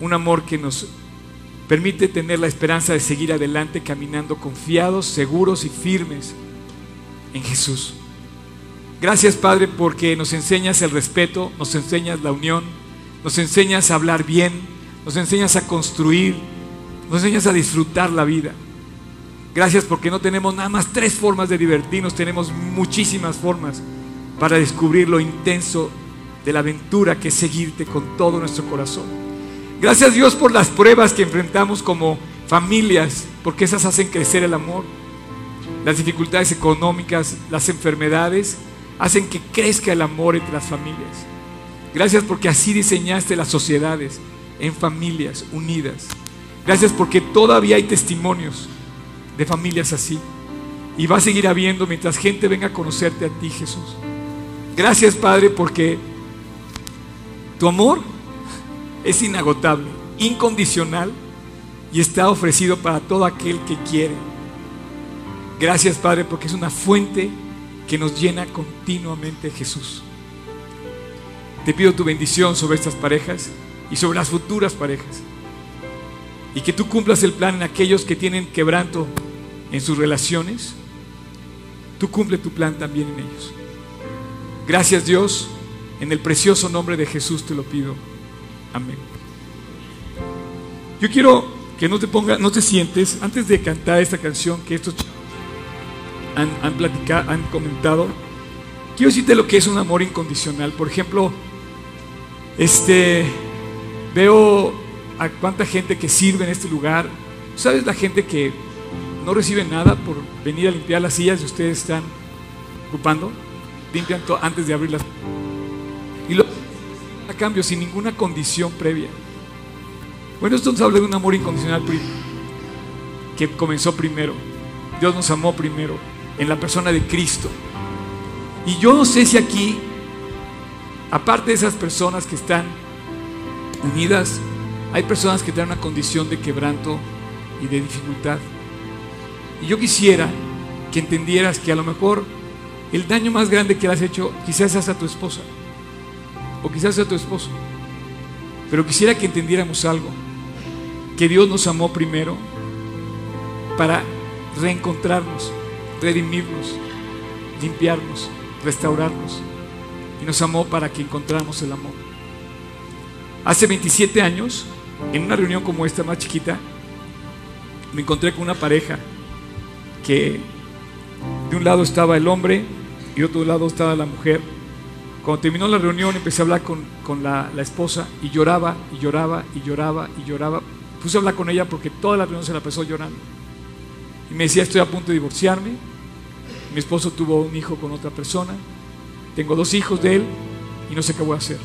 un amor que nos permite tener la esperanza de seguir adelante caminando confiados, seguros y firmes en Jesús. Gracias Padre porque nos enseñas el respeto, nos enseñas la unión, nos enseñas a hablar bien, nos enseñas a construir, nos enseñas a disfrutar la vida. Gracias porque no tenemos nada más tres formas de divertirnos, tenemos muchísimas formas para descubrir lo intenso de la aventura que es seguirte con todo nuestro corazón. Gracias Dios por las pruebas que enfrentamos como familias, porque esas hacen crecer el amor las dificultades económicas, las enfermedades, hacen que crezca el amor entre las familias. Gracias porque así diseñaste las sociedades en familias unidas. Gracias porque todavía hay testimonios de familias así. Y va a seguir habiendo mientras gente venga a conocerte a ti, Jesús. Gracias, Padre, porque tu amor es inagotable, incondicional y está ofrecido para todo aquel que quiere Gracias, Padre, porque es una fuente que nos llena continuamente, Jesús. Te pido tu bendición sobre estas parejas y sobre las futuras parejas. Y que tú cumplas el plan en aquellos que tienen quebranto en sus relaciones. Tú cumple tu plan también en ellos. Gracias Dios, en el precioso nombre de Jesús te lo pido. Amén. Yo quiero que no te pongas, no te sientes, antes de cantar esta canción que estos han, platicado, han comentado, quiero decirte lo que es un amor incondicional. Por ejemplo, este, veo a cuánta gente que sirve en este lugar. ¿Sabes la gente que no recibe nada por venir a limpiar las sillas y ustedes están ocupando? Limpian antes de abrirlas. Y lo a cambio sin ninguna condición previa. Bueno, esto nos habla de un amor incondicional que comenzó primero. Dios nos amó primero en la persona de Cristo. Y yo no sé si aquí, aparte de esas personas que están unidas, hay personas que tienen una condición de quebranto y de dificultad. Y yo quisiera que entendieras que a lo mejor el daño más grande que le has hecho quizás es a tu esposa o quizás a tu esposo. Pero quisiera que entendiéramos algo que Dios nos amó primero para reencontrarnos, redimirnos, limpiarnos, restaurarnos. Y nos amó para que encontráramos el amor. Hace 27 años, en una reunión como esta más chiquita, me encontré con una pareja que de un lado estaba el hombre y de otro lado estaba la mujer. Cuando terminó la reunión empecé a hablar con, la, la, esposa y lloraba y lloraba y lloraba y lloraba Puse a hablar con ella porque toda la reunión se la pasó llorando. Y me decía, estoy a punto de divorciarme. Mi esposo tuvo un hijo con otra persona. Tengo dos hijos de él y no sé qué voy a hacer.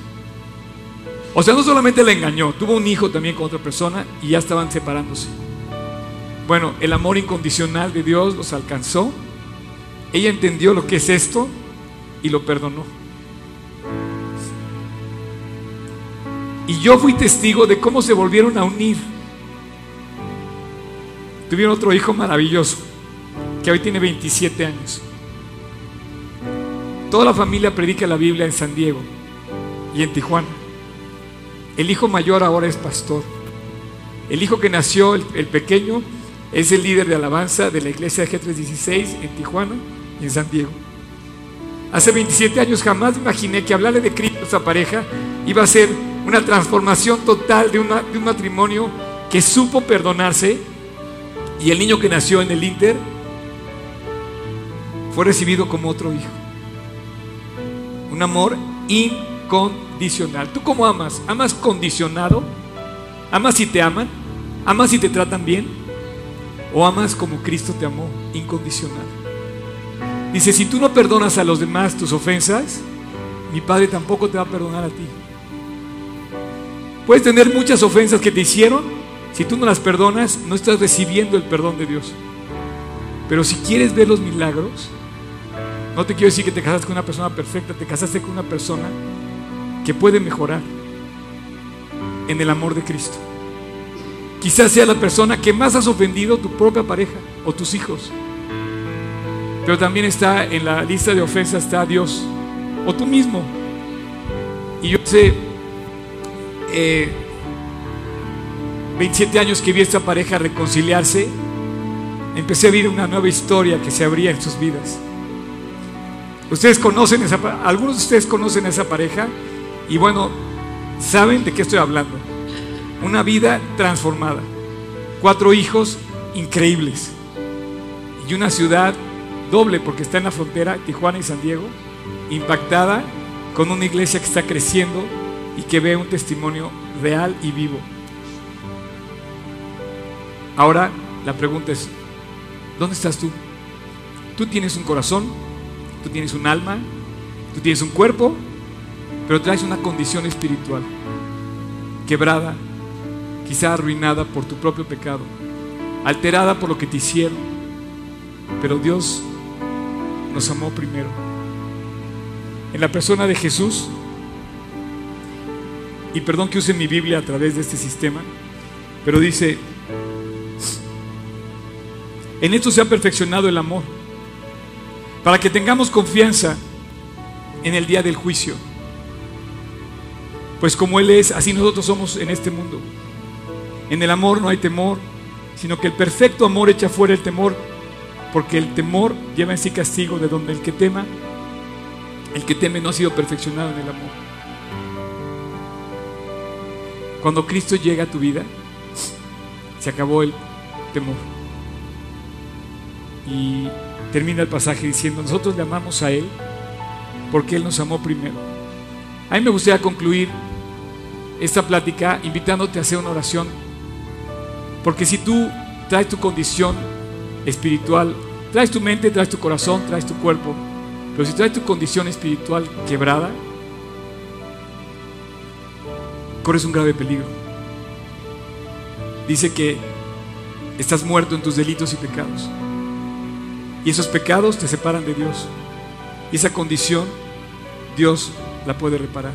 O sea, no solamente la engañó, tuvo un hijo también con otra persona y ya estaban separándose. Bueno, el amor incondicional de Dios los alcanzó. Ella entendió lo que es esto y lo perdonó. Y yo fui testigo de cómo se volvieron a unir Tuvieron otro hijo maravilloso, que hoy tiene 27 años. Toda la familia predica la Biblia en San Diego y en Tijuana. El hijo mayor ahora es pastor. El hijo que nació, el, pequeño, es el líder de alabanza de la iglesia de G316 en Tijuana y en San Diego. Hace 27 años jamás imaginé que hablarle de Cristo a esa pareja iba a ser una transformación total de, de un matrimonio que supo perdonarse y el niño que nació en el Inter fue recibido como otro hijo. Un amor incondicional. ¿Tú cómo amas? ¿Amas condicionado? ¿Amas si te aman? ¿Amas si te tratan bien? ¿O amas como Cristo te amó? Incondicional. Dice, si tú no perdonas a los demás tus ofensas, mi Padre tampoco te va a perdonar a ti. Puedes tener muchas ofensas que te hicieron, si tú no las perdonas, no estás recibiendo el perdón de Dios. Pero si quieres ver los milagros, no te quiero decir que te casaste con una persona perfecta, te casaste con una persona que puede mejorar en el amor de Cristo. Quizás sea la persona que más has ofendido, tu propia pareja o tus hijos. Pero también está en la lista de ofensas está Dios o tú mismo. Y yo sé, eh, 27 años que vi a esta pareja reconciliarse, empecé a vivir una nueva historia que se abría en sus vidas. Ustedes conocen esa algunos de ustedes conocen a esa pareja y bueno, saben de qué estoy hablando. Una vida transformada. Cuatro hijos increíbles. Y una ciudad doble porque está en la frontera, Tijuana y San Diego, impactada con una iglesia que está creciendo y que ve un testimonio real y vivo. Ahora la pregunta es, ¿dónde estás tú? Tú tienes un corazón, tú tienes un alma, tú tienes un cuerpo, pero traes una condición espiritual, quebrada, quizá arruinada por tu propio pecado, alterada por lo que te hicieron, pero Dios nos amó primero. En la persona de Jesús, y perdón que use mi Biblia a través de este sistema, pero dice, en esto se ha perfeccionado el amor, para que tengamos confianza en el día del juicio. Pues como Él es, así nosotros somos en este mundo. En el amor no hay temor, sino que el perfecto amor echa fuera el temor, porque el temor lleva en sí castigo, de donde el que tema El que teme no ha sido perfeccionado en el amor. Cuando Cristo llega a tu vida, se acabó el temor. Y termina el pasaje diciendo, nosotros le amamos a Él porque Él nos amó primero. A mí me gustaría concluir esta plática invitándote a hacer una oración, porque si tú traes tu condición espiritual, traes tu mente, traes tu corazón, traes tu cuerpo, pero si traes tu condición espiritual quebrada, corres un grave peligro. Dice que estás muerto en tus delitos y pecados. Y esos pecados te separan de Dios. Y esa condición Dios la puede reparar.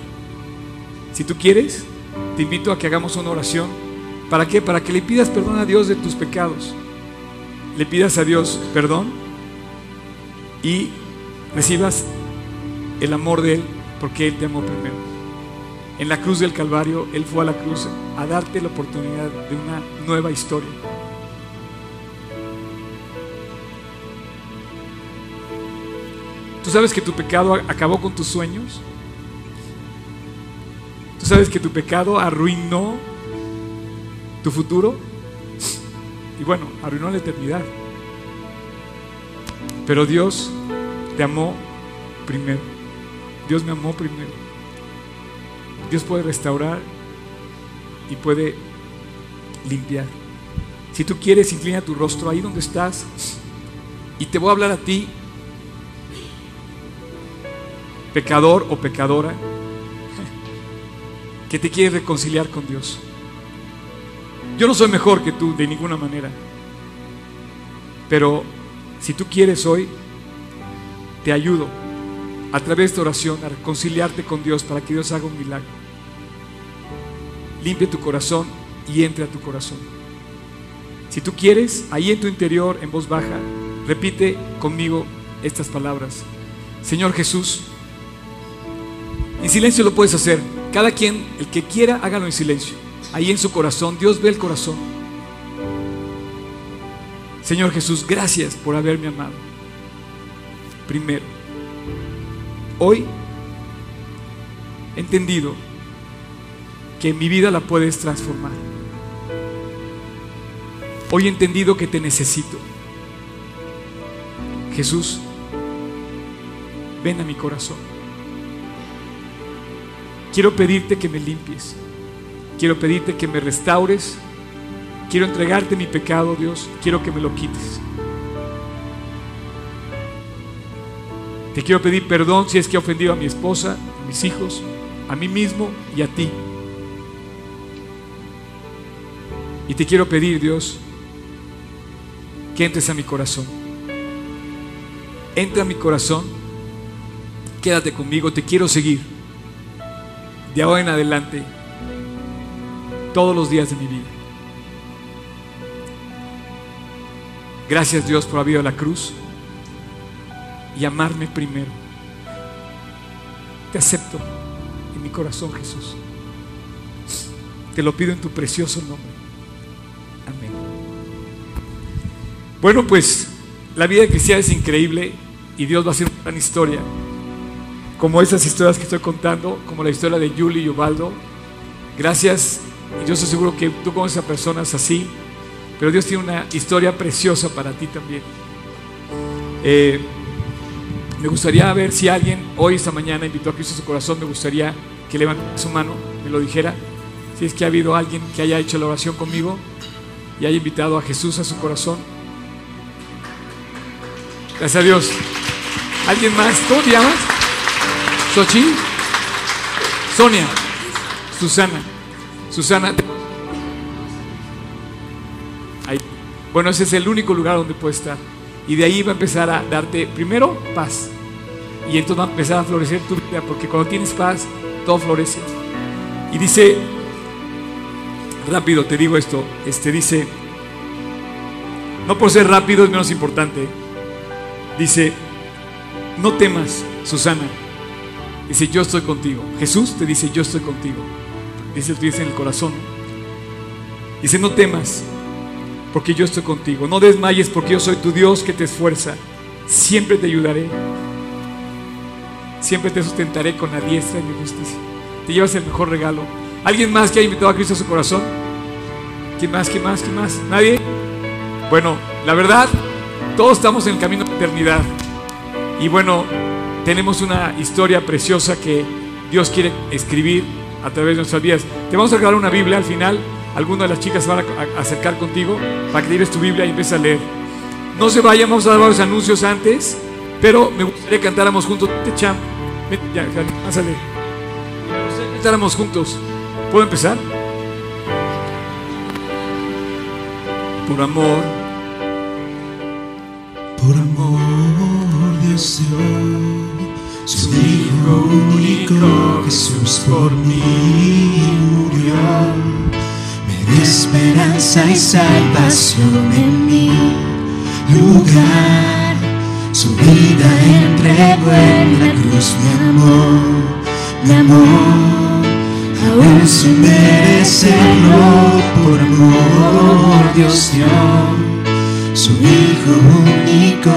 Si tú quieres, te invito a que hagamos una oración. ¿Para qué? Para que le pidas perdón a Dios de tus pecados. Le pidas a Dios perdón y recibas el amor de Él porque Él te amó primero. En la cruz del Calvario, Él fue a la cruz a darte la oportunidad de una nueva historia. ¿Tú sabes que tu pecado acabó con tus sueños? ¿Tú sabes que tu pecado arruinó tu futuro? Y bueno, arruinó la eternidad. Pero Dios te amó primero. Dios me amó primero. Dios puede restaurar y puede limpiar. Si tú quieres, inclina tu rostro ahí donde estás y te voy a hablar a ti pecador o pecadora, que te quiere reconciliar con Dios. Yo no soy mejor que tú de ninguna manera, pero si tú quieres hoy, te ayudo a través de oración a reconciliarte con Dios para que Dios haga un milagro. Limpia tu corazón y entre a tu corazón. Si tú quieres, ahí en tu interior, en voz baja, repite conmigo estas palabras. Señor Jesús, en silencio lo puedes hacer. Cada quien, el que quiera, hágalo en silencio. Ahí en su corazón, Dios ve el corazón. Señor Jesús, gracias por haberme amado. Primero, hoy he entendido que mi vida la puedes transformar. Hoy he entendido que te necesito. Jesús, ven a mi corazón. Quiero pedirte que me limpies. Quiero pedirte que me restaures. Quiero entregarte mi pecado, Dios. Quiero que me lo quites. Te quiero pedir perdón si es que he ofendido a mi esposa, a mis hijos, a mí mismo y a ti. Y te quiero pedir, Dios, que entres a mi corazón. Entra a mi corazón. Quédate conmigo, te quiero seguir de ahora en adelante, todos los días de mi vida. Gracias Dios por haber ido a la cruz y amarme primero. Te acepto en mi corazón, Jesús. Te lo pido en tu precioso nombre. Amén. Bueno, pues la vida cristiana es increíble y Dios va a hacer una gran historia como esas historias que estoy contando, como la historia de Julie y Ubaldo. Gracias, y yo estoy seguro que tú conoces a personas así, pero Dios tiene una historia preciosa para ti también. Eh, me gustaría ver si alguien hoy, esta mañana, invitó a Cristo a su corazón. Me gustaría que levantara su mano, me lo dijera. Si es que ha habido alguien que haya hecho la oración conmigo y haya invitado a Jesús a su corazón. Gracias a Dios. ¿Alguien más? ¿Cómo te llamas? Sochi, Sonia, Susana, Susana. Ahí. Bueno, ese es el único lugar donde puedes estar. Y de ahí va a empezar a darte, primero, paz. Y entonces va a empezar a florecer tu vida, porque cuando tienes paz, todo florece. Y dice, rápido te digo esto, este dice, no por ser rápido es menos importante. Dice, no temas, Susana Dice, yo estoy contigo. Jesús te dice, yo estoy contigo. Dice, dice en el corazón. Dice, no temas, porque yo estoy contigo. No desmayes, porque yo soy tu Dios que te esfuerza. Siempre te ayudaré. siempre te sustentaré con la diestra de mi justicia. Te llevas el mejor regalo. ¿Alguien más que ha invitado a Cristo a su corazón? ¿Quién más? ¿Quién más? ¿Quién más? ¿Nadie? Bueno, la verdad, todos estamos en el camino de la eternidad. Y bueno, tenemos una historia preciosa que Dios quiere escribir a través de nuestras vidas. Te vamos a regalar una Biblia al final. Algunas de las chicas se van a acercar contigo para que te lleves tu Biblia y empieces a leer. No se vayan, vamos a dar varios anuncios antes, pero me gustaría que cantáramos juntos. Vete, Cham. Vete, ya, ya, pásale. Me gustaría que cantáramos juntos. ¿Puedo empezar? Por amor, Por amor Hijo único Jesús por mí murió. Me dio esperanza y salvación en mi lugar. Su vida entregó en la cruz, mi amor, mi amor. Aún sin merecerlo, por amor Dios dio su Hijo único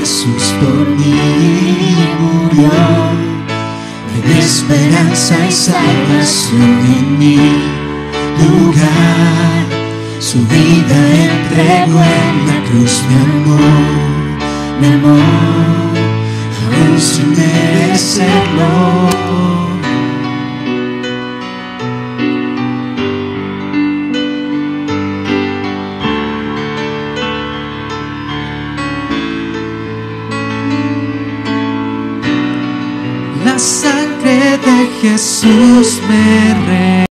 Jesús por mí murió. Esperanza y salvación en mi lugar. Su vida entregó en la cruz, mi amor, mi amor, aún sin merecerlo. De Jesús me re